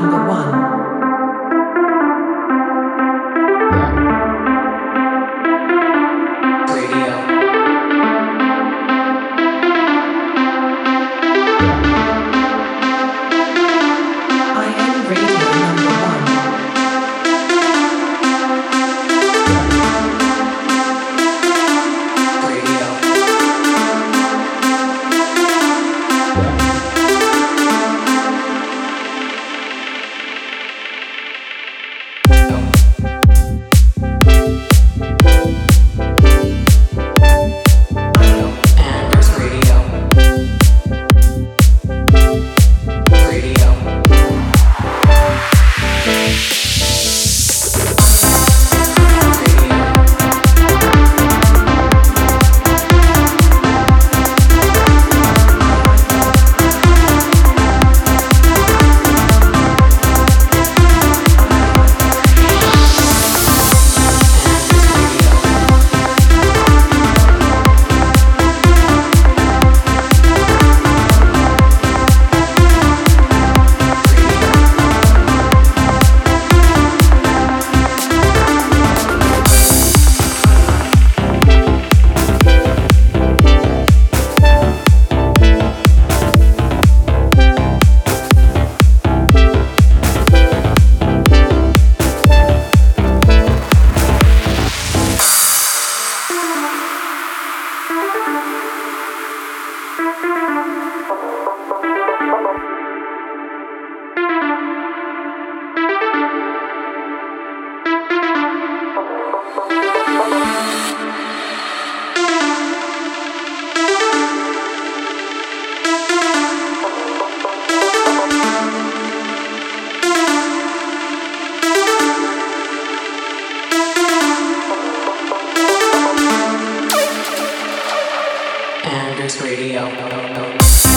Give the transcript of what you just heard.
number one. Thank you. Anders Radio.